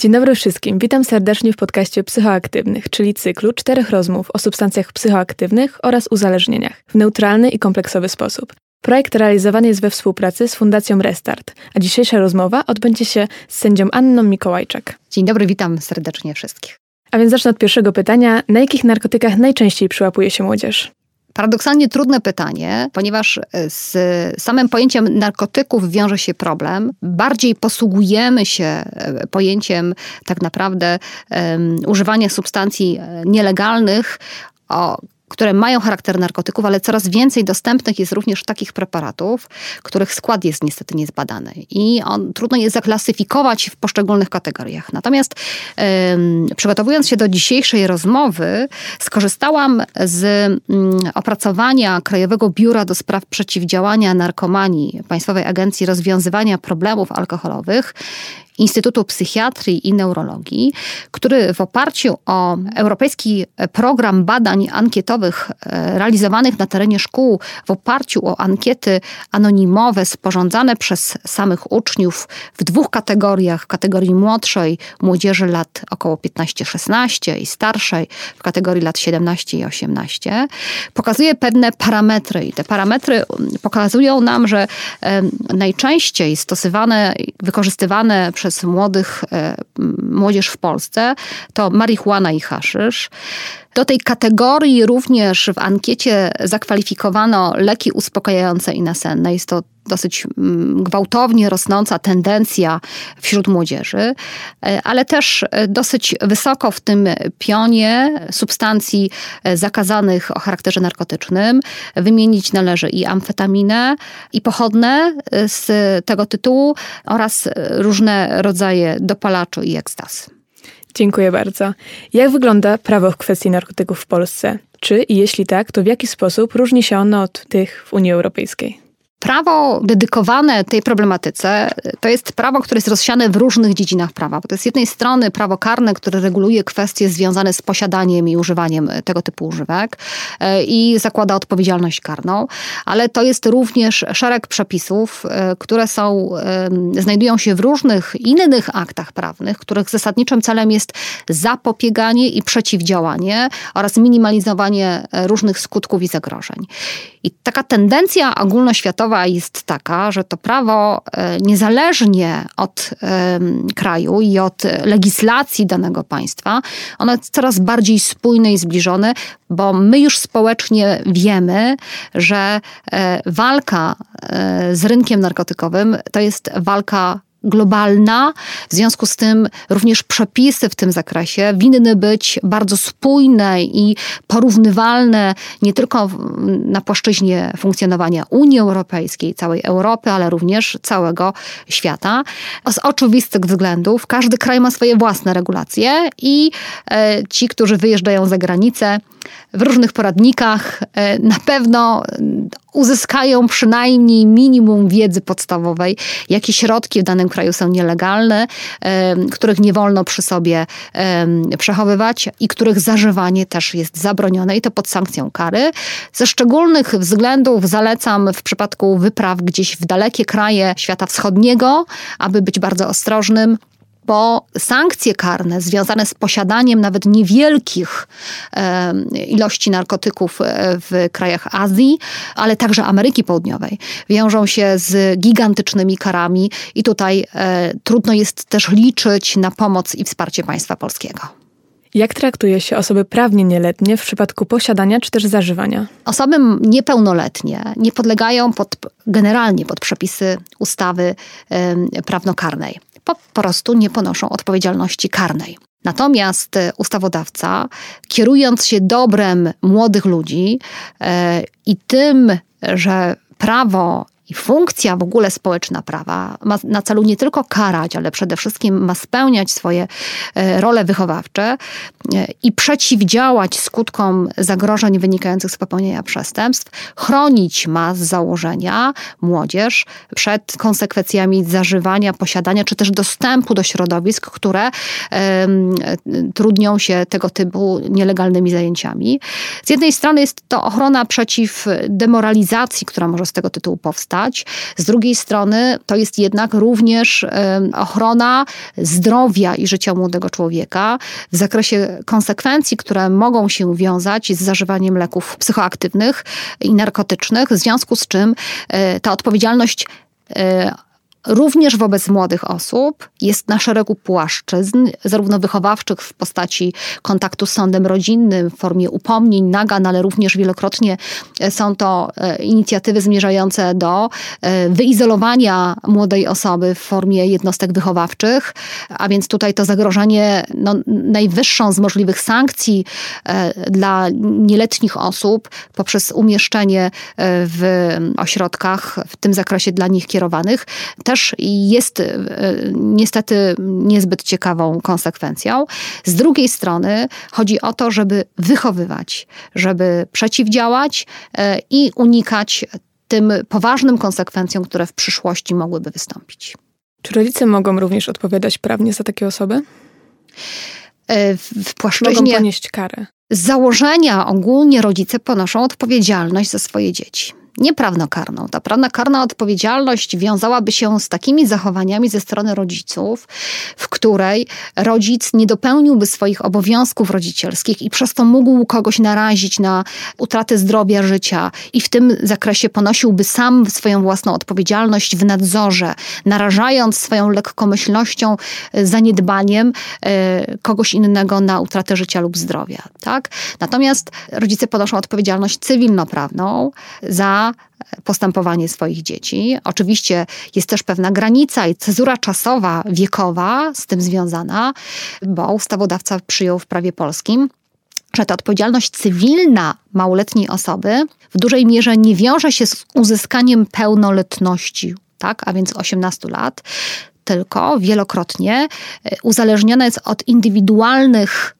Dzień dobry wszystkim. Witam serdecznie w podcaście Psychoaktywnych, czyli cyklu czterech rozmów o substancjach psychoaktywnych oraz uzależnieniach w neutralny i kompleksowy sposób. Projekt realizowany jest we współpracy z Fundacją Restart, a dzisiejsza rozmowa odbędzie się z sędzią Anną Mikołajczak. Dzień dobry, witam serdecznie wszystkich. A więc zacznę od pierwszego pytania. Na jakich narkotykach najczęściej przyłapuje się młodzież? Paradoksalnie trudne pytanie, ponieważ e, z samym pojęciem narkotyków wiąże się problem. Bardziej posługujemy się e, pojęciem tak naprawdę um, używania substancji e, nielegalnych, o które mają charakter narkotyków, ale coraz więcej dostępnych jest również takich preparatów, których skład jest niestety niezbadany. I on, trudno jest zaklasyfikować w poszczególnych kategoriach. Natomiast ym, przygotowując się do dzisiejszej rozmowy, skorzystałam z ym, opracowania Krajowego Biura do Spraw Przeciwdziałania Narkomanii Państwowej Agencji Rozwiązywania Problemów Alkoholowych Instytutu Psychiatrii i Neurologii, który w oparciu o Europejski Program Badań Ankietowych e, realizowanych na terenie szkół, w oparciu o ankiety anonimowe sporządzane przez samych uczniów w dwóch kategoriach, w kategorii młodszej, młodzieży lat około 15-16 i starszej, w kategorii lat 17 i 18, pokazuje pewne parametry. I te parametry mm, pokazują nam, że najczęściej stosowane, wykorzystywane przez przez młodych, e, młodzież w Polsce, to marihuana i haszysz. Do tej kategorii również w ankiecie zakwalifikowano leki uspokajające i nasenne. Jest to dosyć mm, gwałtownie rosnąca tendencja wśród młodzieży, e, ale też e, dosyć wysoko w tym pionie substancji e, zakazanych o charakterze narkotycznym. Wymienić należy i amfetaminę, i pochodne z tego tytułu oraz różne rodzaje dopalaczu i ekstaz. Dziękuję bardzo. Jak wygląda prawo w kwestii narkotyków w Polsce? Czy i jeśli tak, to w jaki sposób różni się ono od tych w Unii Europejskiej? Prawo dedykowane tej problematyce to jest prawo, które jest rozsiane w różnych dziedzinach prawa. Bo to jest z jednej strony prawo karne, które reguluje kwestie związane z posiadaniem i używaniem tego typu używek e, i zakłada odpowiedzialność karną, ale to jest również szereg przepisów, e, które są, znajdują się w różnych innych aktach prawnych, których zasadniczym celem jest zapobieganie i przeciwdziałanie oraz minimalizowanie e, różnych skutków i zagrożeń. I taka tendencja ogólnoświatowa jest taka, że to prawo e, niezależnie od kraju i od legislacji danego państwa, ono jest coraz bardziej spójne i zbliżone, bo my już społecznie wiemy, że e, walka e, z rynkiem narkotykowym to jest walka globalna, w związku z tym również przepisy w tym zakresie winny być bardzo spójne i porównywalne nie tylko na płaszczyźnie funkcjonowania Unii Europejskiej, całej Europy, ale również całego świata. Z oczywistych względów każdy kraj ma swoje własne regulacje i e, ci, którzy wyjeżdżają za granicę, w różnych poradnikach e, na pewno uzyskają przynajmniej minimum wiedzy podstawowej, jakie środki w danym kraju są nielegalne, których nie wolno przy sobie przechowywać i których zażywanie też jest zabronione i to pod sankcją kary. Ze szczególnych względów zalecam w przypadku wypraw gdzieś w dalekie kraje świata wschodniego, aby być bardzo ostrożnym bo sankcje karne związane z posiadaniem nawet niewielkich ilości narkotyków e, w krajach Azji, ale także Ameryki Południowej, wiążą się z gigantycznymi karami i tutaj e, trudno jest też liczyć na pomoc i wsparcie państwa polskiego. Jak traktuje się osoby prawnie nieletnie w przypadku posiadania czy też zażywania? Osoby niepełnoletnie nie podlegają pod, generalnie pod przepisy ustawy y, prawnokarnej po prostu nie ponoszą odpowiedzialności karnej. Natomiast e, ustawodawca, kierując się dobrem młodych ludzi e, i tym, że prawo i funkcja w ogóle społeczna prawa ma na celu nie tylko karać, ale przede wszystkim ma spełniać swoje e, role wychowawcze e, i przeciwdziałać skutkom zagrożeń wynikających z popełnienia przestępstw, chronić ma z założenia młodzież przed konsekwencjami zażywania, posiadania czy też dostępu do środowisk, które trudnią się tego typu nielegalnymi zajęciami. Z jednej strony jest to ochrona przeciw demoralizacji, która może z tego tytułu powstać, Z drugiej strony to jest jednak również ochrona zdrowia i życia młodego człowieka w zakresie konsekwencji, które mogą się wiązać z zażywaniem leków psychoaktywnych i narkotycznych, w związku z czym e, ta odpowiedzialność e, również wobec młodych osób jest na szeregu płaszczyzn, zarówno wychowawczych w postaci kontaktu z sądem rodzinnym, w formie upomnień, nagan, ale również wielokrotnie e, są to e, inicjatywy zmierzające do e, wyizolowania młodej osoby w formie jednostek wychowawczych, a więc tutaj to zagrożenie no, najwyższą z możliwych sankcji dla nieletnich osób poprzez umieszczenie w ośrodkach w tym zakresie dla nich kierowanych też jest e, niestety niezbyt ciekawą konsekwencją. Z drugiej strony chodzi o to, żeby wychowywać, żeby przeciwdziałać e, i unikać tym poważnym konsekwencjom, które w przyszłości mogłyby wystąpić. Czy rodzice mogą również odpowiadać prawnie za takie osoby? E, w płaszczyźnie. Mogą ponieść karę. Z założenia ogólnie rodzice ponoszą odpowiedzialność za swoje dzieci nie prawnokarną. Ta prawnokarna odpowiedzialność wiązałaby się z takimi zachowaniami ze strony rodziców, w której rodzic nie dopełniłby swoich obowiązków rodzicielskich i przez to mógł kogoś narazić na utratę zdrowia, życia i w tym zakresie ponosiłby sam swoją własną odpowiedzialność w nadzorze, narażając swoją lekkomyślnością, e, zaniedbaniem e, kogoś innego na utratę życia lub zdrowia. Tak? Natomiast rodzice ponoszą odpowiedzialność cywilnoprawną za postępowanie swoich dzieci. Oczywiście jest też pewna granica i cezura czasowa, wiekowa z tym związana, bo ustawodawca przyjął w prawie polskim że ta odpowiedzialność cywilna małoletniej osoby w dużej mierze nie wiąże się z uzyskaniem pełnoletności, tak, a więc 18 lat, tylko wielokrotnie e, uzależniona jest od indywidualnych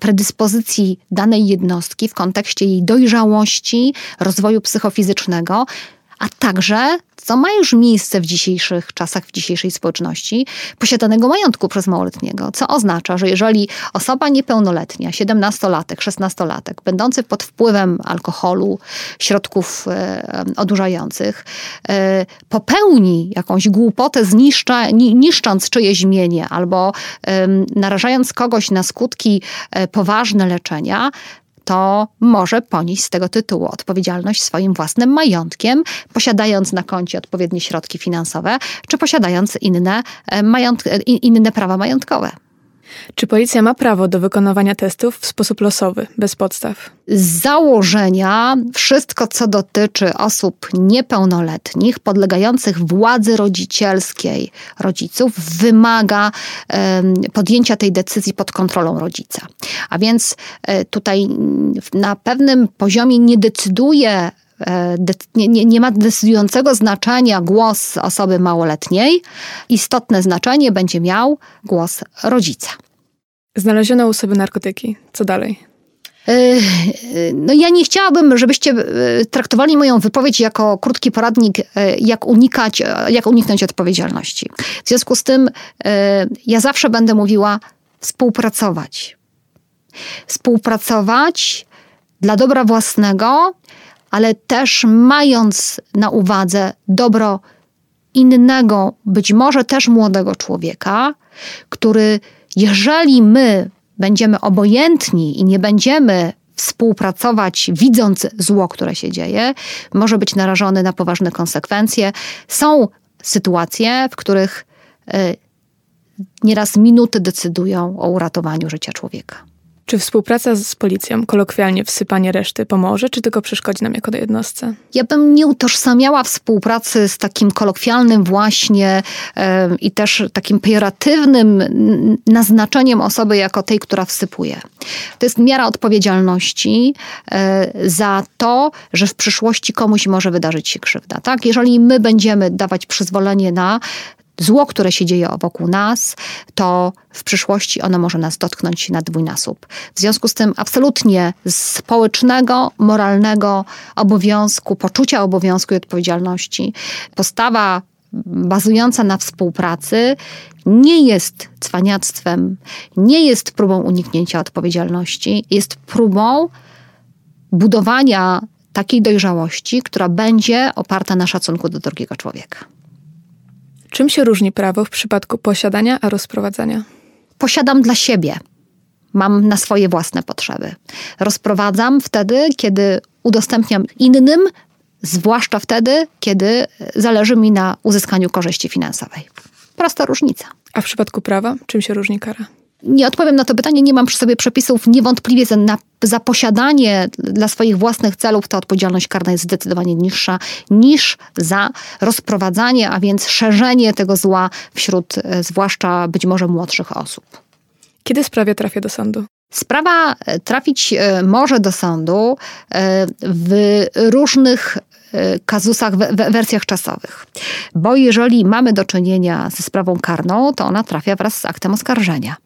predyspozycji danej jednostki w kontekście jej dojrzałości, rozwoju psychofizycznego, a także co ma już miejsce w dzisiejszych czasach, w dzisiejszej społeczności, posiadanego majątku przez małoletniego. Co oznacza, że jeżeli osoba niepełnoletnia, 17-latek, 16-latek, będący pod wpływem alkoholu, środków e, odurzających, e, popełni jakąś głupotę, zniszcza, niszcząc czyjeś mienie albo e, narażając kogoś na skutki e, poważne leczenia, to może ponieść z tego tytułu odpowiedzialność swoim własnym majątkiem, posiadając na koncie odpowiednie środki finansowe, czy posiadając inne, e, mająt, e, inne prawa majątkowe. Czy policja ma prawo do wykonywania testów w sposób losowy, bez podstaw? Z założenia wszystko, co dotyczy osób niepełnoletnich, podlegających władzy rodzicielskiej rodziców, wymaga podjęcia tej decyzji pod kontrolą rodzica. A więc e, tutaj na pewnym poziomie nie decyduje nie, nie, nie, ma decydującego znaczenia głos osoby małoletniej. Istotne znaczenie będzie miał głos rodzica. Znaleziono u sobie narkotyki. Co dalej? E, no ja nie chciałabym, żebyście e, traktowali moją wypowiedź jako krótki poradnik, e, jak unikać, jak uniknąć odpowiedzialności. W związku z tym ja zawsze będę mówiła współpracować. Współpracować dla dobra własnego, ale też mając na uwadze dobro innego, być może też młodego człowieka, który jeżeli my będziemy obojętni i nie będziemy współpracować, widząc zło, które się dzieje, może być narażony na poważne konsekwencje. Są sytuacje, w których y, nieraz minuty decydują o uratowaniu życia człowieka. Czy współpraca z policją, kolokwialnie wsypanie reszty, pomoże, czy tylko przeszkodzi nam jako jednostce? Ja bym nie utożsamiała współpracy z takim kolokwialnym właśnie yy, i też takim pejoratywnym naznaczeniem osoby jako tej, która wsypuje. To jest miara odpowiedzialności yy, za to, że w przyszłości komuś może wydarzyć się krzywda. Tak? Jeżeli my będziemy dawać przyzwolenie na zło, które się dzieje wokół nas, to w przyszłości ono może nas dotknąć na dwójnasób. W związku z tym absolutnie społecznego, moralnego obowiązku, poczucia obowiązku i odpowiedzialności, postawa bazująca na współpracy nie jest cwaniactwem, nie jest próbą uniknięcia odpowiedzialności, jest próbą budowania takiej dojrzałości, która będzie oparta na szacunku do drugiego człowieka. Czym się różni prawo w przypadku posiadania a rozprowadzania? Posiadam dla siebie. Mam na swoje własne potrzeby. Rozprowadzam wtedy, kiedy udostępniam innym, zwłaszcza wtedy, kiedy zależy mi na uzyskaniu korzyści finansowej. Prosta różnica. A w przypadku prawa, czym się różni kara? Nie odpowiem na to pytanie, nie mam przy sobie przepisów. Niewątpliwie za, na, za posiadanie dla swoich własnych celów ta odpowiedzialność karna jest zdecydowanie niższa niż za rozprowadzanie, a więc szerzenie tego zła wśród e, zwłaszcza być może młodszych osób. Kiedy sprawa trafia do sądu? Sprawa e, trafić e, może do sądu w różnych kazusach, wersjach czasowych. Bo jeżeli mamy do czynienia ze sprawą karną, to ona trafia wraz z aktem oskarżenia.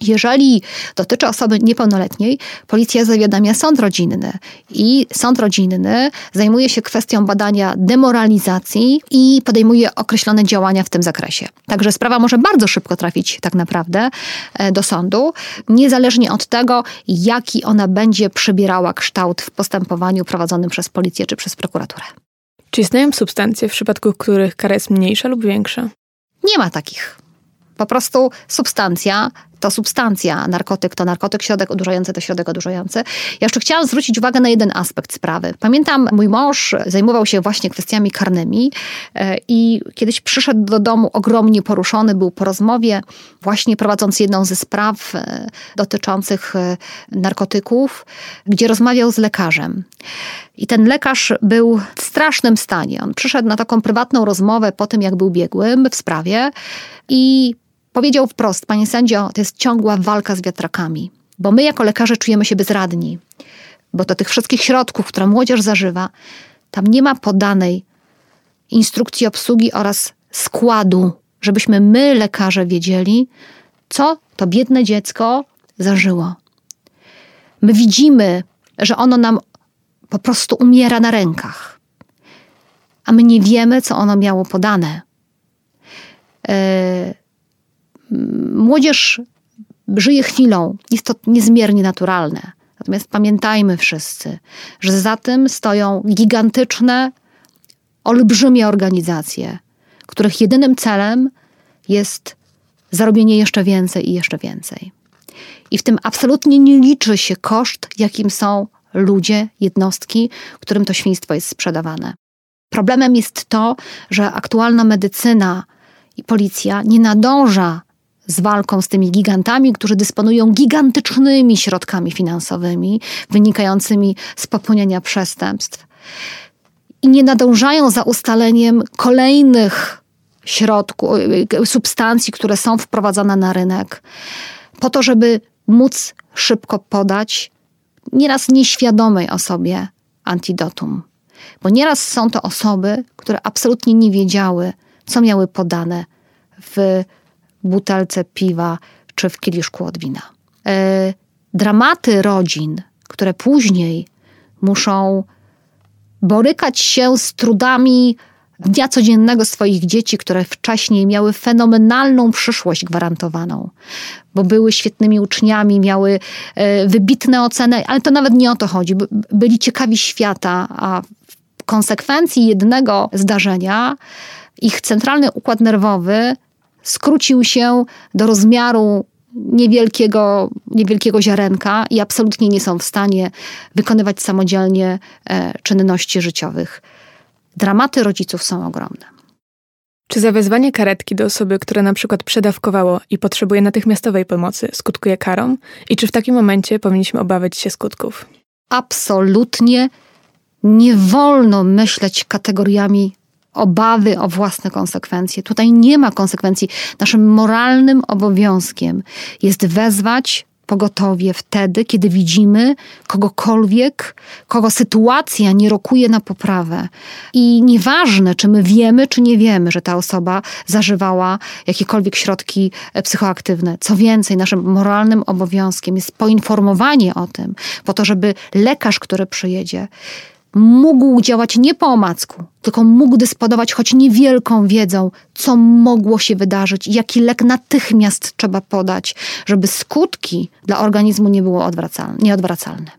Jeżeli dotyczy osoby niepełnoletniej, policja zawiadamia sąd rodzinny i sąd rodzinny zajmuje się kwestią badania demoralizacji i podejmuje określone działania w tym zakresie. Także sprawa może bardzo szybko trafić tak naprawdę e, do sądu, niezależnie od tego, jaki ona będzie przybierała kształt w postępowaniu prowadzonym przez policję czy przez prokuraturę. Czy istnieją substancje, w przypadku których kara jest mniejsza lub większa? Nie ma takich. Po prostu substancja to substancja, narkotyk to narkotyk, środek odurzający to środek odurzający. Ja jeszcze chciałam zwrócić uwagę na jeden aspekt sprawy. Pamiętam, mój mąż zajmował się właśnie kwestiami karnymi e, i kiedyś przyszedł do domu ogromnie poruszony, był po rozmowie, właśnie prowadząc jedną ze spraw e, dotyczących e, narkotyków, gdzie rozmawiał z lekarzem. I ten lekarz był w strasznym stanie. On przyszedł na taką prywatną rozmowę po tym, jak był biegłym w sprawie i Powiedział wprost, panie sędzio, to jest ciągła walka z wiatrakami, bo my jako lekarze czujemy się bezradni, bo do tych wszystkich środków, które młodzież zażywa, tam nie ma podanej instrukcji obsługi oraz składu, żebyśmy my, lekarze, wiedzieli, co to biedne dziecko zażyło. My widzimy, że ono nam po prostu umiera na rękach, a my nie wiemy, co ono miało podane. Yy, młodzież żyje chwilą, jest to niezmiernie naturalne. Natomiast pamiętajmy wszyscy, że za tym stoją gigantyczne, olbrzymie organizacje, których jedynym celem jest zarobienie jeszcze więcej i jeszcze więcej. I w tym absolutnie nie liczy się koszt, jakim są ludzie, jednostki, którym to świństwo jest sprzedawane. Problemem jest to, że aktualna medycyna i policja nie nadąża z walką z tymi gigantami, którzy dysponują gigantycznymi środkami finansowymi wynikającymi z popełniania przestępstw. I nie nadążają za ustaleniem kolejnych środków, substancji, które są wprowadzane na rynek, po to, żeby móc szybko podać nieraz nieświadomej osobie antidotum. Bo nieraz są to osoby, które absolutnie nie wiedziały, co miały podane w butelce piwa czy w kieliszku od wina. E, dramaty rodzin, które później muszą borykać się z trudami dnia codziennego swoich dzieci, które wcześniej miały fenomenalną przyszłość gwarantowaną, bo były świetnymi uczniami, miały e, wybitne oceny, ale to nawet nie o to chodzi. Byli ciekawi świata, a w konsekwencji jednego zdarzenia ich centralny układ nerwowy skrócił się do rozmiaru niewielkiego, niewielkiego ziarenka i absolutnie nie są w stanie wykonywać samodzielnie e, czynności życiowych. Dramaty rodziców są ogromne. Czy zawezwanie karetki do osoby, która na przykład przedawkowało i potrzebuje natychmiastowej pomocy, skutkuje karą? I czy w takim momencie powinniśmy obawiać się skutków? Absolutnie nie wolno myśleć kategoriami obawy o własne konsekwencje. Tutaj nie ma konsekwencji. Naszym moralnym obowiązkiem jest wezwać pogotowie wtedy, kiedy widzimy kogokolwiek, kogo sytuacja nie rokuje na poprawę. I nieważne, czy my wiemy, czy nie wiemy, że ta osoba zażywała jakiekolwiek środki e, psychoaktywne. Co więcej, naszym moralnym obowiązkiem jest poinformowanie o tym, po to, żeby lekarz, który przyjedzie, mógł działać nie po omacku, tylko mógł dysponować choć niewielką wiedzą, co mogło się wydarzyć, jaki lek natychmiast trzeba podać, żeby skutki dla organizmu nie były nieodwracalne.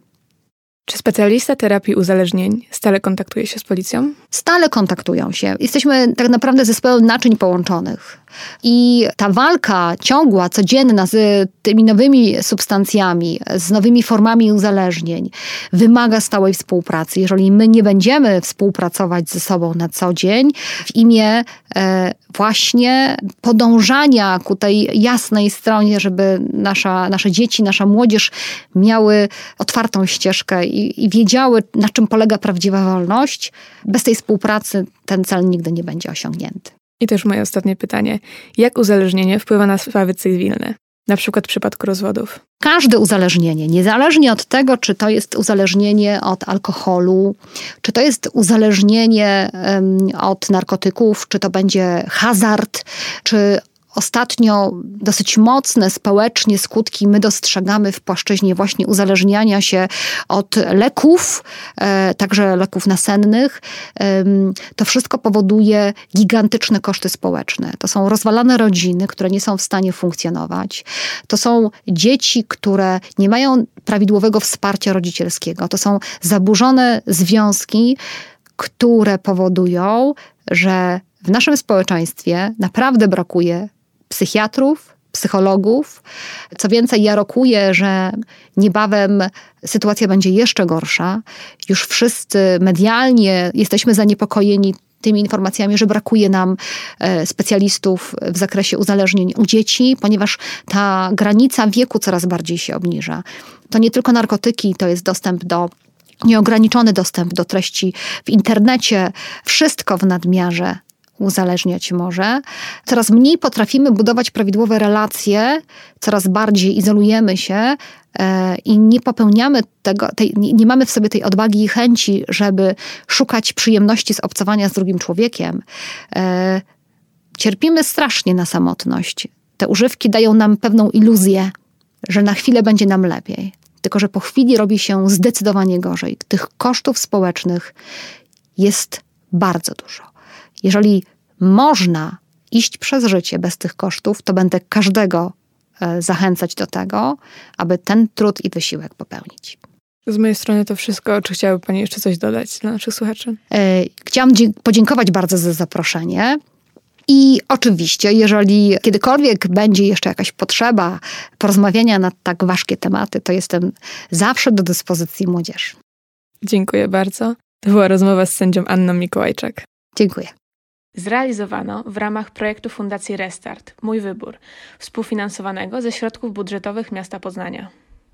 Czy specjalista terapii uzależnień stale kontaktuje się z policją? Stale kontaktują się. Jesteśmy tak naprawdę zespołem naczyń połączonych. I ta walka ciągła, codzienna z tymi nowymi substancjami, z nowymi formami uzależnień, wymaga stałej współpracy. Jeżeli my nie będziemy współpracować ze sobą na co dzień w imię e, właśnie podążania ku tej jasnej stronie, żeby nasza, nasze dzieci, nasza młodzież miały otwartą ścieżkę i, i wiedziały, na czym polega prawdziwa wolność, bez tej współpracy ten cel nigdy nie będzie osiągnięty. I też moje ostatnie pytanie. Jak uzależnienie wpływa na sprawy cywilne? Na przykład w przypadku rozwodów. Każde uzależnienie, niezależnie od tego, czy to jest uzależnienie od alkoholu, czy to jest uzależnienie um, od narkotyków, czy to będzie hazard, czy ostatnio dosyć mocne społecznie skutki my dostrzegamy w płaszczyźnie właśnie uzależniania się od leków, e, także leków nasennych. To wszystko powoduje gigantyczne koszty społeczne. To są rozwalane rodziny, które nie są w stanie funkcjonować. To są dzieci, które nie mają prawidłowego wsparcia rodzicielskiego. To są zaburzone związki, które powodują, że w naszym społeczeństwie naprawdę brakuje psychiatrów, psychologów. Co więcej, ja rokuję, że niebawem sytuacja będzie jeszcze gorsza. Już wszyscy medialnie jesteśmy zaniepokojeni tymi informacjami, że brakuje nam e, specjalistów w zakresie uzależnień u dzieci, ponieważ ta granica wieku coraz bardziej się obniża. To nie tylko narkotyki, to jest dostęp do nieograniczony dostęp do treści w internecie, wszystko w nadmiarze uzależniać może. Coraz mniej potrafimy budować prawidłowe relacje, coraz bardziej izolujemy się e, i nie popełniamy tego, tej, nie mamy w sobie tej odwagi i chęci, żeby szukać przyjemności z obcowania z drugim człowiekiem. E, cierpimy strasznie na samotność. Te używki dają nam pewną iluzję, że na chwilę będzie nam lepiej. Tylko, że po chwili robi się zdecydowanie gorzej. Tych kosztów społecznych jest bardzo dużo. Jeżeli można iść przez życie bez tych kosztów, to będę każdego e, zachęcać do tego, aby ten trud i wysiłek popełnić. Z mojej strony to wszystko. Czy chciałaby Pani jeszcze coś dodać dla naszych słuchaczy? E, chciałam podziękować bardzo za zaproszenie. I oczywiście, jeżeli kiedykolwiek będzie jeszcze jakaś potrzeba porozmawiania na tak ważkie tematy, to jestem zawsze do dyspozycji młodzieży. Dziękuję bardzo. To była rozmowa z sędzią Anną Mikołajczak. Dziękuję. Zrealizowano w ramach projektu Fundacji Restart Mój Wybór, współfinansowanego ze środków budżetowych miasta Poznania.